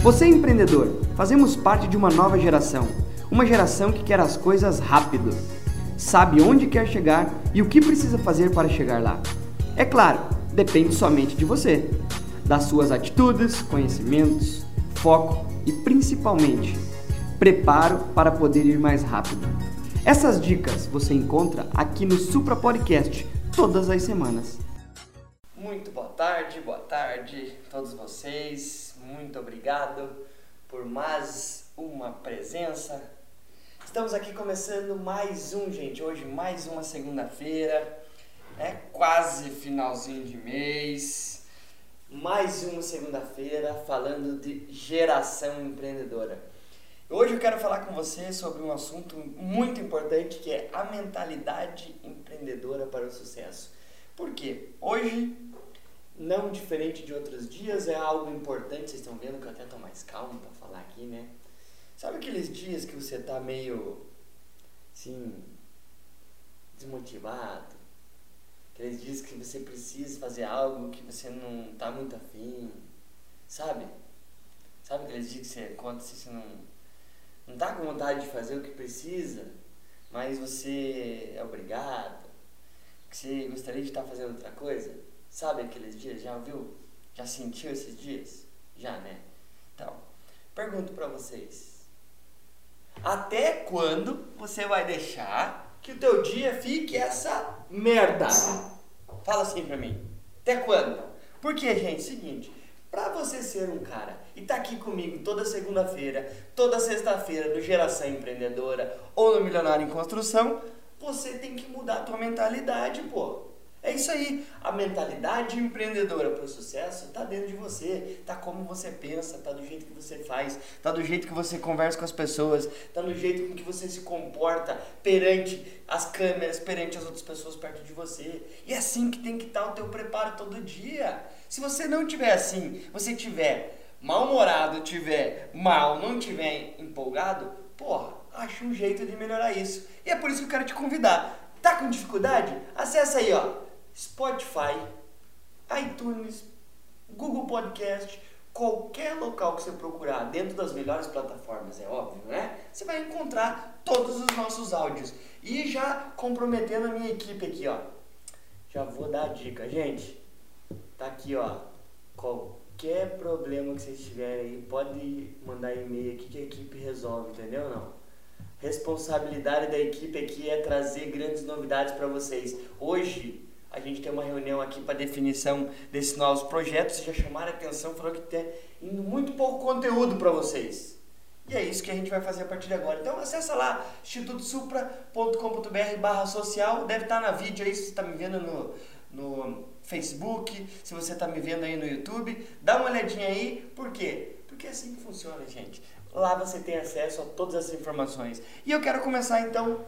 Você é empreendedor, fazemos parte de uma nova geração, uma geração que quer as coisas rápido, sabe onde quer chegar e o que precisa fazer para chegar lá. É claro, depende somente de você, das suas atitudes, conhecimentos, foco e principalmente preparo para poder ir mais rápido. Essas dicas você encontra aqui no Supra Podcast todas as semanas. Muito boa tarde, boa tarde a todos vocês. Muito obrigado por mais uma presença. Estamos aqui começando mais um, gente. Hoje mais uma segunda-feira. É quase finalzinho de mês. Mais uma segunda-feira falando de geração empreendedora. Hoje eu quero falar com você sobre um assunto muito importante que é a mentalidade empreendedora para o sucesso. Por quê? Hoje, não diferente de outros dias, é algo importante. Vocês estão vendo que eu até estou mais calmo para falar aqui, né? Sabe aqueles dias que você está meio assim, desmotivado? Aqueles dias que você precisa fazer algo que você não está muito afim, sabe? Sabe aqueles dias que você conta se você não não está com vontade de fazer o que precisa, mas você é obrigado, que você gostaria de estar tá fazendo outra coisa? Sabe aqueles dias? Já viu? Já sentiu esses dias? Já, né? Então, pergunto para vocês. Até quando você vai deixar que o teu dia fique essa merda? Fala assim pra mim. Até quando? Porque, gente, seguinte, para você ser um cara e tá aqui comigo toda segunda-feira, toda sexta-feira no Geração Empreendedora ou no Milionário em Construção, você tem que mudar a tua mentalidade, pô. É isso aí. A mentalidade empreendedora para o sucesso está dentro de você. Está como você pensa, está do jeito que você faz, está do jeito que você conversa com as pessoas, está no jeito com que você se comporta perante as câmeras, perante as outras pessoas perto de você. E é assim que tem que estar tá o teu preparo todo dia. Se você não tiver assim, você tiver mal-humorado, tiver mal, não tiver empolgado, porra, acha um jeito de melhorar isso. E é por isso que eu quero te convidar. Tá com dificuldade? Acesse aí, ó Spotify, iTunes, Google Podcast, qualquer local que você procurar, dentro das melhores plataformas, é óbvio, né? Você vai encontrar todos os nossos áudios. E já comprometendo a minha equipe aqui, ó. Já vou dar a dica, gente. Tá aqui, ó. Qualquer problema que vocês tiverem aí, pode mandar e-mail aqui que a equipe resolve, entendeu? Não. Responsabilidade da equipe aqui é trazer grandes novidades para vocês. Hoje a gente tem uma reunião aqui para definição desses novos projetos. Vocês já chamaram a atenção, falou que tem indo muito pouco conteúdo para vocês. E é isso que a gente vai fazer a partir de agora. Então acessa lá institutosupra.com.br barra social. Deve estar tá na vídeo aí, se você está me vendo no, no Facebook, se você está me vendo aí no YouTube. Dá uma olhadinha aí. Por quê? Porque é assim que funciona, gente. Lá você tem acesso a todas as informações. E eu quero começar então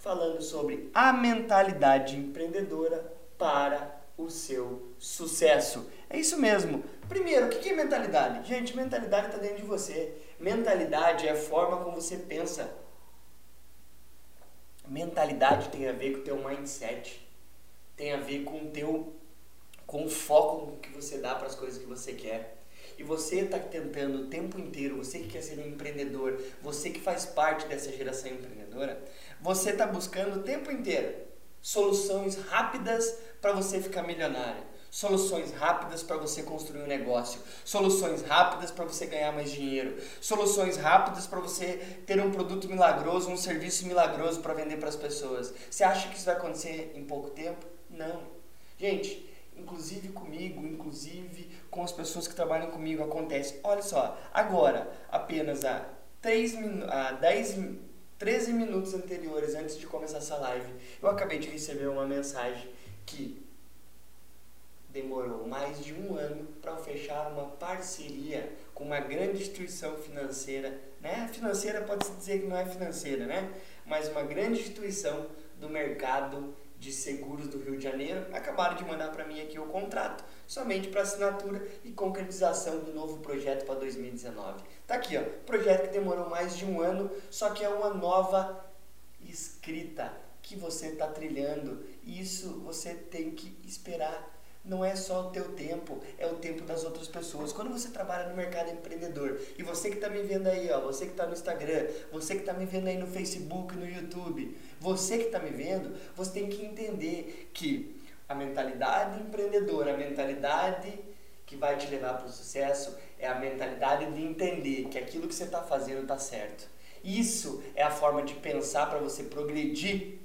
falando sobre a mentalidade empreendedora para o seu sucesso. É isso mesmo. Primeiro, o que é mentalidade? Gente, mentalidade está dentro de você. Mentalidade é a forma como você pensa. Mentalidade tem a ver com o teu mindset. Tem a ver com o teu com o foco que você dá para as coisas que você quer. E você está tentando o tempo inteiro, você que quer ser um empreendedor, você que faz parte dessa geração empreendedora, você está buscando o tempo inteiro soluções rápidas para você ficar milionário, soluções rápidas para você construir um negócio, soluções rápidas para você ganhar mais dinheiro, soluções rápidas para você ter um produto milagroso, um serviço milagroso para vender para as pessoas. Você acha que isso vai acontecer em pouco tempo? Não. Gente, inclusive comigo, inclusive com as pessoas que trabalham comigo, acontece. Olha só, agora, apenas há, 3 há 10 13 minutos anteriores, antes de começar essa live, eu acabei de receber uma mensagem que demorou mais de um ano para fechar uma parceria com uma grande instituição financeira, né? Financeira pode-se dizer que não é financeira, né? Mas uma grande instituição do mercado de seguros do Rio de Janeiro acabaram de mandar para mim aqui o contrato, somente para assinatura e concretização do novo projeto para 2019. Tá aqui, ó, projeto que demorou mais de um ano, só que é uma nova escrita que você está trilhando. Isso você tem que esperar. Não é só o teu tempo, é o tempo das outras pessoas. Quando você trabalha no mercado empreendedor, e você que está me vendo aí, ó, você que está no Instagram, você que está me vendo aí no Facebook, no YouTube, você que está me vendo, você tem que entender que a mentalidade empreendedora, a mentalidade que vai te levar para o sucesso é a mentalidade de entender que aquilo que você está fazendo está certo. Isso é a forma de pensar para você progredir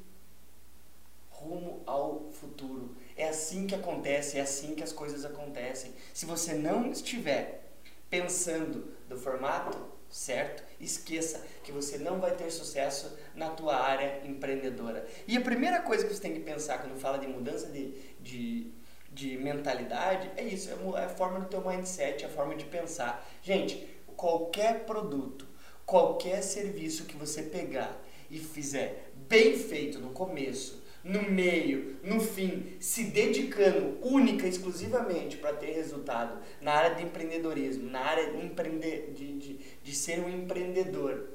rumo ao futuro. É assim que acontece, é assim que as coisas acontecem. Se você não estiver pensando do formato certo, esqueça que você não vai ter sucesso na tua área empreendedora. E a primeira coisa que você tem que pensar quando fala de mudança de, de, de mentalidade é isso, é, é a forma do teu mindset, a forma de pensar. Gente, qualquer produto, qualquer serviço que você pegar e fizer bem feito no começo, no meio, no fim, se dedicando única, exclusivamente para ter resultado na área de empreendedorismo, na área de, empreender, de, de, de ser um empreendedor,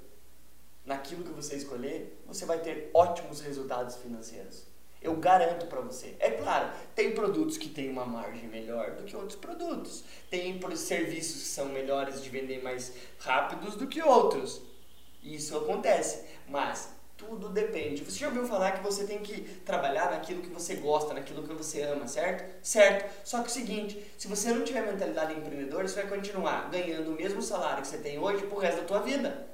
naquilo que você escolher, você vai ter ótimos resultados financeiros. Eu garanto para você. É claro, tem produtos que têm uma margem melhor do que outros produtos. Tem serviços que são melhores de vender mais rápidos do que outros. Isso acontece. Mas tudo depende. Você já ouviu falar que você tem que trabalhar naquilo que você gosta, naquilo que você ama, certo? Certo. Só que é o seguinte, se você não tiver mentalidade empreendedora, você vai continuar ganhando o mesmo salário que você tem hoje pro resto da tua vida.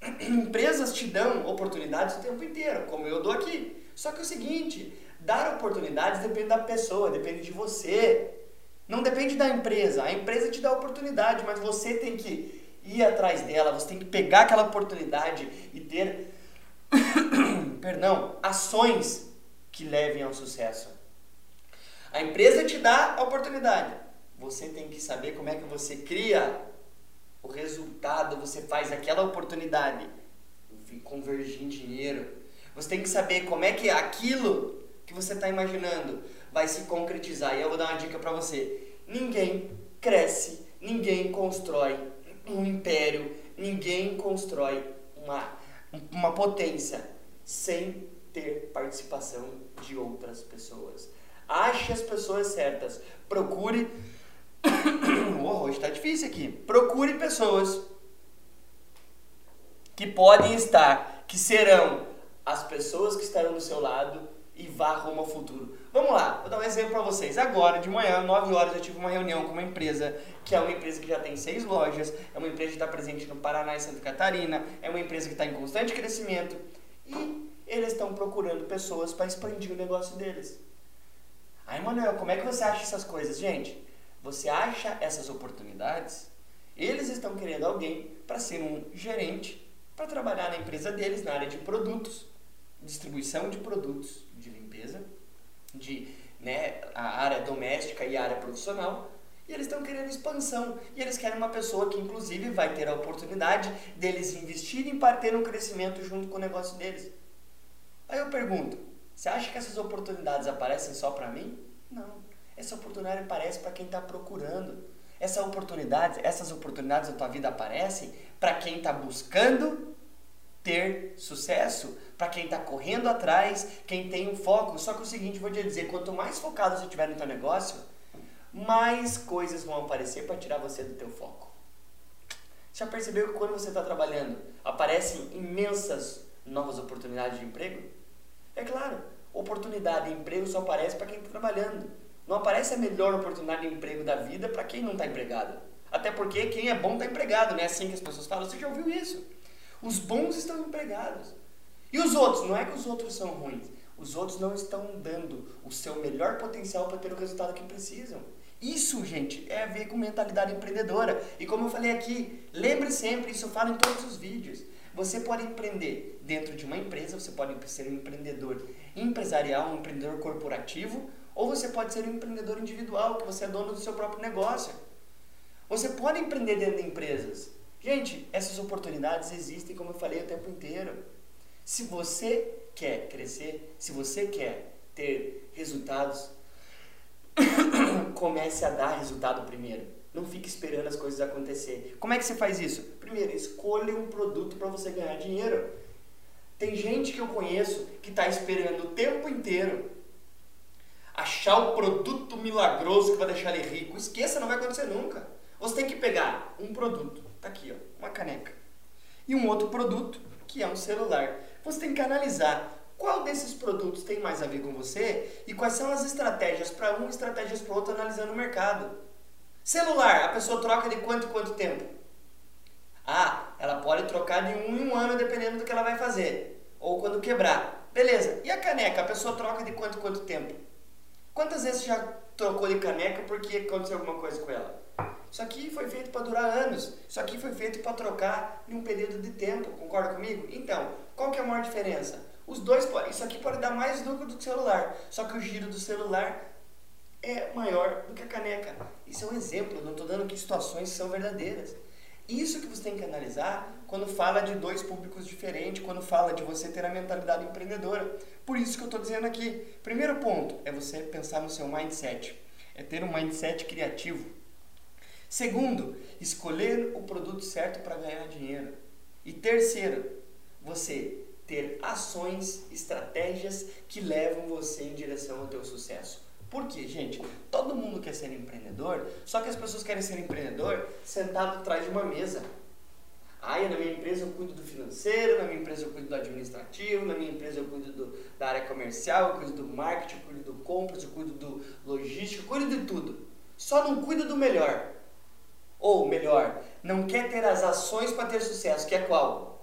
Empresas te dão oportunidades o tempo inteiro, como eu dou aqui. Só que é o seguinte, dar oportunidades depende da pessoa, depende de você. Não depende da empresa. A empresa te dá oportunidade, mas você tem que ir atrás dela, você tem que pegar aquela oportunidade e ter perdão, ações que levem ao sucesso. A empresa te dá a oportunidade. Você tem que saber como é que você cria o resultado, você faz aquela oportunidade convergir em dinheiro. Você tem que saber como é que aquilo que você está imaginando vai se concretizar. E eu vou dar uma dica para você. Ninguém cresce, ninguém constrói um império, ninguém constrói uma uma potência sem ter participação de outras pessoas. Ache as pessoas certas. Procure. oh, hoje está difícil aqui. Procure pessoas que podem estar, que serão as pessoas que estarão do seu lado e vá rumo ao futuro. Vamos lá, vou dar um exemplo para vocês. Agora, de manhã, 9 horas, eu tive uma reunião com uma empresa, que é uma empresa que já tem seis lojas, é uma empresa que está presente no Paraná e Santa Catarina, é uma empresa que está em constante crescimento e eles estão procurando pessoas para expandir o negócio deles. Aí, Manuel, como é que você acha essas coisas? Gente, você acha essas oportunidades? Eles estão querendo alguém para ser um gerente, para trabalhar na empresa deles, na área de produtos, distribuição de produtos de limpeza, de né, a área doméstica e a área profissional, e eles estão querendo expansão. E eles querem uma pessoa que, inclusive, vai ter a oportunidade deles investirem para ter um crescimento junto com o negócio deles. Aí eu pergunto: você acha que essas oportunidades aparecem só para mim? Não. Essa oportunidade aparece para quem está procurando. Essa oportunidade, essas oportunidades da tua vida aparecem para quem está buscando ter sucesso, para quem está correndo atrás, quem tem um foco. Só que é o seguinte, vou te dizer, quanto mais focado você estiver no teu negócio, mais coisas vão aparecer para tirar você do teu foco. Já percebeu que quando você está trabalhando, aparecem imensas novas oportunidades de emprego? É claro, oportunidade de emprego só aparece para quem está trabalhando. Não aparece a melhor oportunidade de emprego da vida para quem não está empregado. Até porque quem é bom está empregado, não é assim que as pessoas falam. Você já ouviu isso? Os bons estão empregados. E os outros? Não é que os outros são ruins. Os outros não estão dando o seu melhor potencial para ter o resultado que precisam. Isso, gente, é a ver com mentalidade empreendedora. E como eu falei aqui, lembre sempre, isso eu falo em todos os vídeos. Você pode empreender dentro de uma empresa, você pode ser um empreendedor empresarial, um empreendedor corporativo, ou você pode ser um empreendedor individual, que você é dono do seu próprio negócio. Você pode empreender dentro de empresas. Gente, essas oportunidades existem, como eu falei, o tempo inteiro. Se você quer crescer, se você quer ter resultados, comece a dar resultado primeiro. Não fique esperando as coisas acontecer. Como é que você faz isso? Primeiro, escolha um produto para você ganhar dinheiro. Tem gente que eu conheço que está esperando o tempo inteiro achar o produto milagroso que vai deixar ele rico. Esqueça, não vai acontecer nunca. Você tem que pegar um produto, tá aqui, ó, uma caneca, e um outro produto, que é um celular. Você tem que analisar qual desses produtos tem mais a ver com você e quais são as estratégias para um e estratégias para outro analisando o mercado. Celular, a pessoa troca de quanto em quanto tempo? Ah, ela pode trocar de um em um ano dependendo do que ela vai fazer. Ou quando quebrar. Beleza. E a caneca, a pessoa troca de quanto em quanto tempo? Quantas vezes já trocou de caneca porque aconteceu alguma coisa com ela? Isso aqui foi feito para durar anos. Isso aqui foi feito para trocar em um período de tempo. Concorda comigo? Então, qual que é a maior diferença? Os dois, isso aqui pode dar mais lucro do que o celular. Só que o giro do celular é maior do que a caneca. Isso é um exemplo. Não estou dando que situações são verdadeiras. Isso que você tem que analisar quando fala de dois públicos diferentes, quando fala de você ter a mentalidade empreendedora. Por isso que eu estou dizendo aqui. Primeiro ponto é você pensar no seu mindset. É ter um mindset criativo. Segundo, escolher o produto certo para ganhar dinheiro. E terceiro, você ter ações, estratégias que levam você em direção ao teu sucesso. Por quê, gente? Todo mundo quer ser empreendedor, só que as pessoas querem ser empreendedor sentado atrás de uma mesa. Ah, na minha empresa eu cuido do financeiro, na minha empresa eu cuido do administrativo, na minha empresa eu cuido do, da área comercial, eu cuido do marketing, eu cuido do compras, eu cuido do logístico, eu cuido de tudo. Só não cuido do melhor. Ou melhor, não quer ter as ações para ter sucesso, que é qual?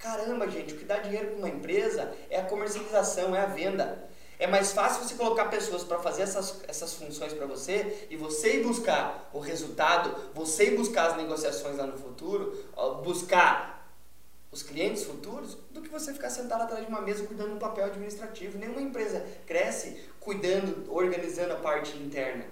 Caramba, gente, o que dá dinheiro para uma empresa é a comercialização, é a venda. É mais fácil você colocar pessoas para fazer essas, essas funções para você e você ir buscar o resultado, você ir buscar as negociações lá no futuro, buscar os clientes futuros, do que você ficar sentado atrás de uma mesa cuidando do papel administrativo. Nenhuma empresa cresce cuidando, organizando a parte interna.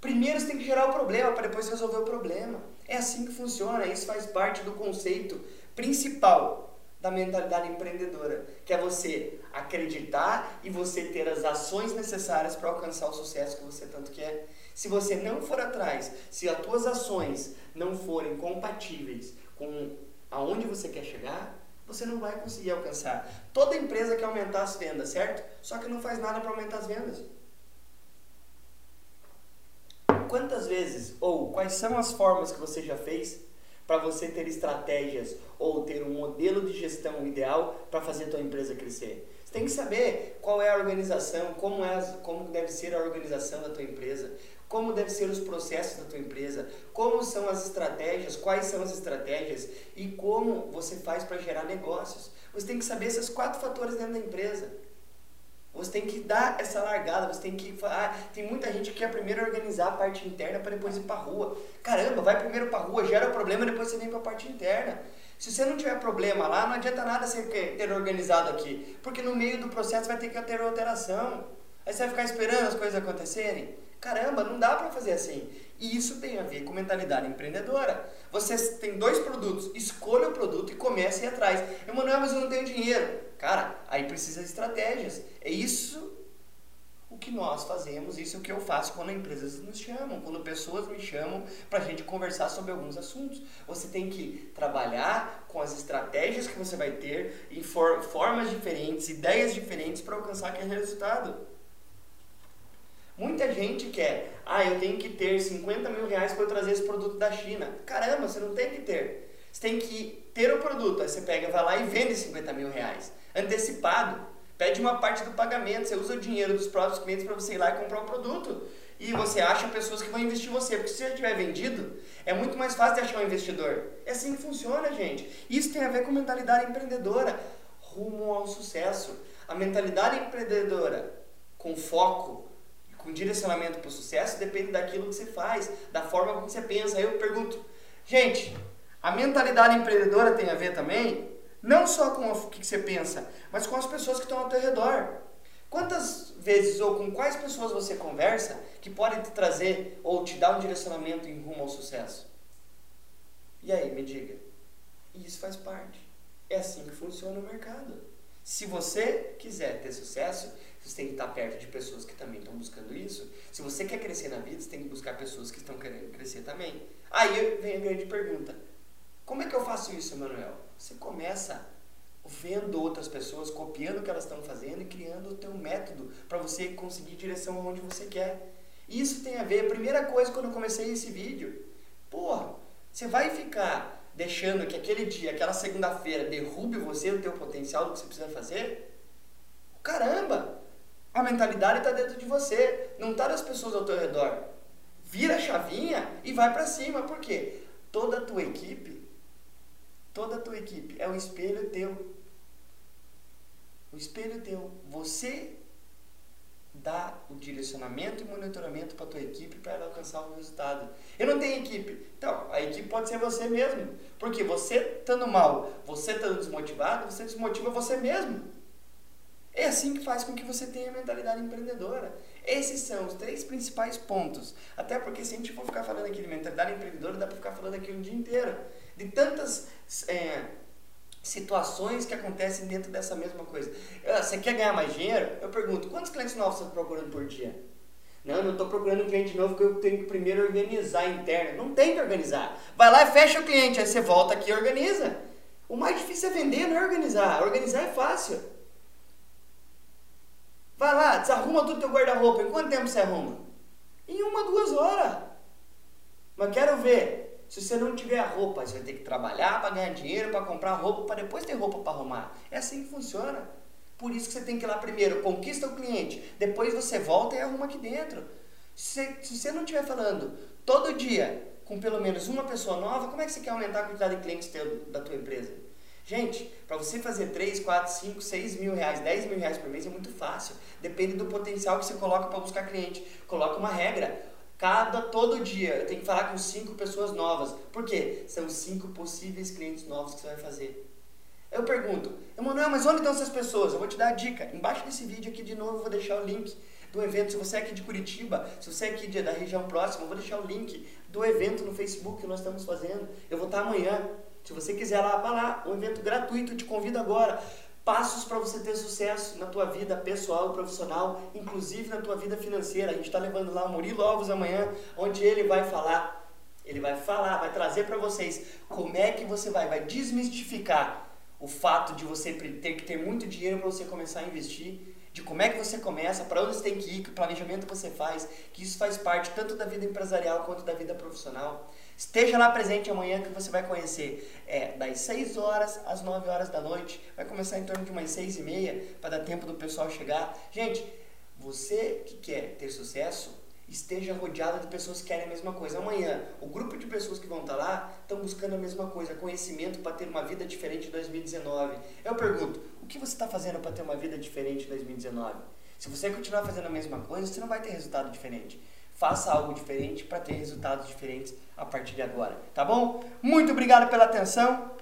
Primeiro você tem que gerar o problema para depois resolver o problema. É assim que funciona, isso faz parte do conceito principal da mentalidade empreendedora, que é você acreditar e você ter as ações necessárias para alcançar o sucesso que você tanto quer. Se você não for atrás, se as tuas ações não forem compatíveis com aonde você quer chegar, você não vai conseguir alcançar. Toda empresa quer aumentar as vendas, certo? Só que não faz nada para aumentar as vendas. Quantas vezes ou quais são as formas que você já fez para você ter estratégias ou ter um modelo de gestão ideal para fazer a tua empresa crescer. Você tem que saber qual é a organização, como, é, como deve ser a organização da tua empresa, como devem ser os processos da tua empresa, como são as estratégias, quais são as estratégias e como você faz para gerar negócios. Você tem que saber esses quatro fatores dentro da empresa. Você tem que dar essa largada, você tem que. Ah, tem muita gente que quer primeiro organizar a parte interna para depois ir para rua. Caramba, vai primeiro para rua, gera o problema, depois você vem para a parte interna. Se você não tiver problema lá, não adianta nada você ter organizado aqui, porque no meio do processo vai ter que ter alteração. Aí você vai ficar esperando as coisas acontecerem. Caramba, não dá para fazer assim. E isso tem a ver com mentalidade empreendedora. Você tem dois produtos, escolha o produto e comece a ir atrás. Emanuel, mas eu não tenho dinheiro. Cara, aí precisa de estratégias. É isso o que nós fazemos, isso é o que eu faço quando empresas nos chamam, quando pessoas me chamam para a gente conversar sobre alguns assuntos. Você tem que trabalhar com as estratégias que você vai ter, em for formas diferentes, ideias diferentes para alcançar aquele resultado. Muita gente quer, ah, eu tenho que ter 50 mil reais para eu trazer esse produto da China. Caramba, você não tem que ter. Você tem que ter o produto, aí você pega, vai lá e vende 50 mil reais. Antecipado. Pede uma parte do pagamento, você usa o dinheiro dos próprios clientes para você ir lá e comprar o produto. E você acha pessoas que vão investir em você. Porque se você tiver vendido, é muito mais fácil de achar um investidor. É assim que funciona, gente. Isso tem a ver com mentalidade empreendedora rumo ao sucesso. A mentalidade empreendedora com foco com direcionamento para o sucesso depende daquilo que você faz, da forma como você pensa. Aí eu pergunto, gente, a mentalidade empreendedora tem a ver também, não só com o que você pensa, mas com as pessoas que estão ao teu redor. Quantas vezes ou com quais pessoas você conversa que podem te trazer ou te dar um direcionamento em rumo ao sucesso? E aí, me diga. E isso faz parte. É assim que funciona o mercado. Se você quiser ter sucesso, você tem que estar perto de pessoas que também estão buscando isso. Se você quer crescer na vida, você tem que buscar pessoas que estão querendo crescer também. Aí vem a grande pergunta: como é que eu faço isso, Manuel? Você começa vendo outras pessoas, copiando o que elas estão fazendo e criando o teu método para você conseguir direção aonde você quer. Isso tem a ver, primeira coisa quando eu comecei esse vídeo, porra, você vai ficar deixando que aquele dia, aquela segunda-feira derrube você, o teu potencial do que você precisa fazer? Caramba! A mentalidade está dentro de você, não está das pessoas ao teu redor. Vira a chavinha e vai para cima, por quê? Toda a tua equipe, toda a tua equipe é o espelho teu. O espelho teu. Você dá o direcionamento e monitoramento para a tua equipe para ela alcançar o resultado. Eu não tenho equipe. Então, a equipe pode ser você mesmo. Porque você estando mal, você estando desmotivado, você desmotiva você mesmo. É assim que faz com que você tenha mentalidade empreendedora. Esses são os três principais pontos. Até porque se a gente for ficar falando aqui de mentalidade empreendedora, dá para ficar falando aqui um dia inteiro. De tantas é, situações que acontecem dentro dessa mesma coisa. Ah, você quer ganhar mais dinheiro? Eu pergunto, quantos clientes novos você está procurando por dia? Não, eu não estou procurando um cliente novo porque eu tenho que primeiro organizar a interna. Não tem que organizar. Vai lá e fecha o cliente, aí você volta aqui e organiza. O mais difícil é vender, não é organizar. Organizar é fácil. Vai lá, desarruma tudo teu guarda-roupa. Em quanto tempo você arruma? Em uma, duas horas. Mas quero ver. Se você não tiver roupa, você vai ter que trabalhar para ganhar dinheiro, para comprar roupa, para depois ter roupa para arrumar. É assim que funciona. Por isso que você tem que ir lá primeiro, conquista o cliente, depois você volta e arruma aqui dentro. Se, se você não estiver falando todo dia com pelo menos uma pessoa nova, como é que você quer aumentar a quantidade de clientes teu, da tua empresa? Gente, para você fazer 3, 4, 5, 6 mil reais, 10 mil reais por mês é muito fácil. Depende do potencial que você coloca para buscar cliente. Coloca uma regra. Cada, todo dia, eu tenho que falar com cinco pessoas novas. Por quê? São cinco possíveis clientes novos que você vai fazer. Eu pergunto, Emanuel, mas onde estão essas pessoas? Eu vou te dar a dica. Embaixo desse vídeo aqui de novo eu vou deixar o link do evento. Se você é aqui de Curitiba, se você é aqui da região próxima, eu vou deixar o link do evento no Facebook que nós estamos fazendo. Eu vou estar amanhã. Se você quiser lá, vá lá, um evento gratuito, te convido agora. Passos para você ter sucesso na tua vida pessoal profissional, inclusive na tua vida financeira. A gente está levando lá o Murilo Alves amanhã, onde ele vai falar, ele vai falar, vai trazer para vocês como é que você vai, vai desmistificar o fato de você ter que ter muito dinheiro para você começar a investir, de como é que você começa, para onde você tem que ir, que planejamento você faz, que isso faz parte tanto da vida empresarial quanto da vida profissional. Esteja lá presente amanhã que você vai conhecer é, das 6 horas às 9 horas da noite. Vai começar em torno de umas 6 e meia para dar tempo do pessoal chegar. Gente, você que quer ter sucesso, esteja rodeado de pessoas que querem a mesma coisa. Amanhã, o grupo de pessoas que vão estar lá estão buscando a mesma coisa, conhecimento para ter uma vida diferente em 2019. Eu pergunto, o que você está fazendo para ter uma vida diferente em 2019? Se você continuar fazendo a mesma coisa, você não vai ter resultado diferente. Faça algo diferente para ter resultados diferentes a partir de agora, tá bom? Muito obrigado pela atenção.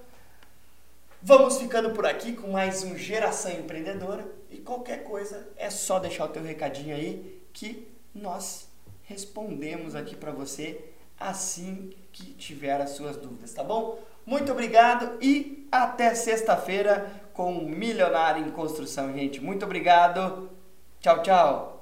Vamos ficando por aqui com mais um Geração Empreendedora e qualquer coisa é só deixar o teu recadinho aí que nós respondemos aqui para você assim que tiver as suas dúvidas, tá bom? Muito obrigado e até sexta-feira com Milionário em Construção, gente. Muito obrigado. Tchau, tchau.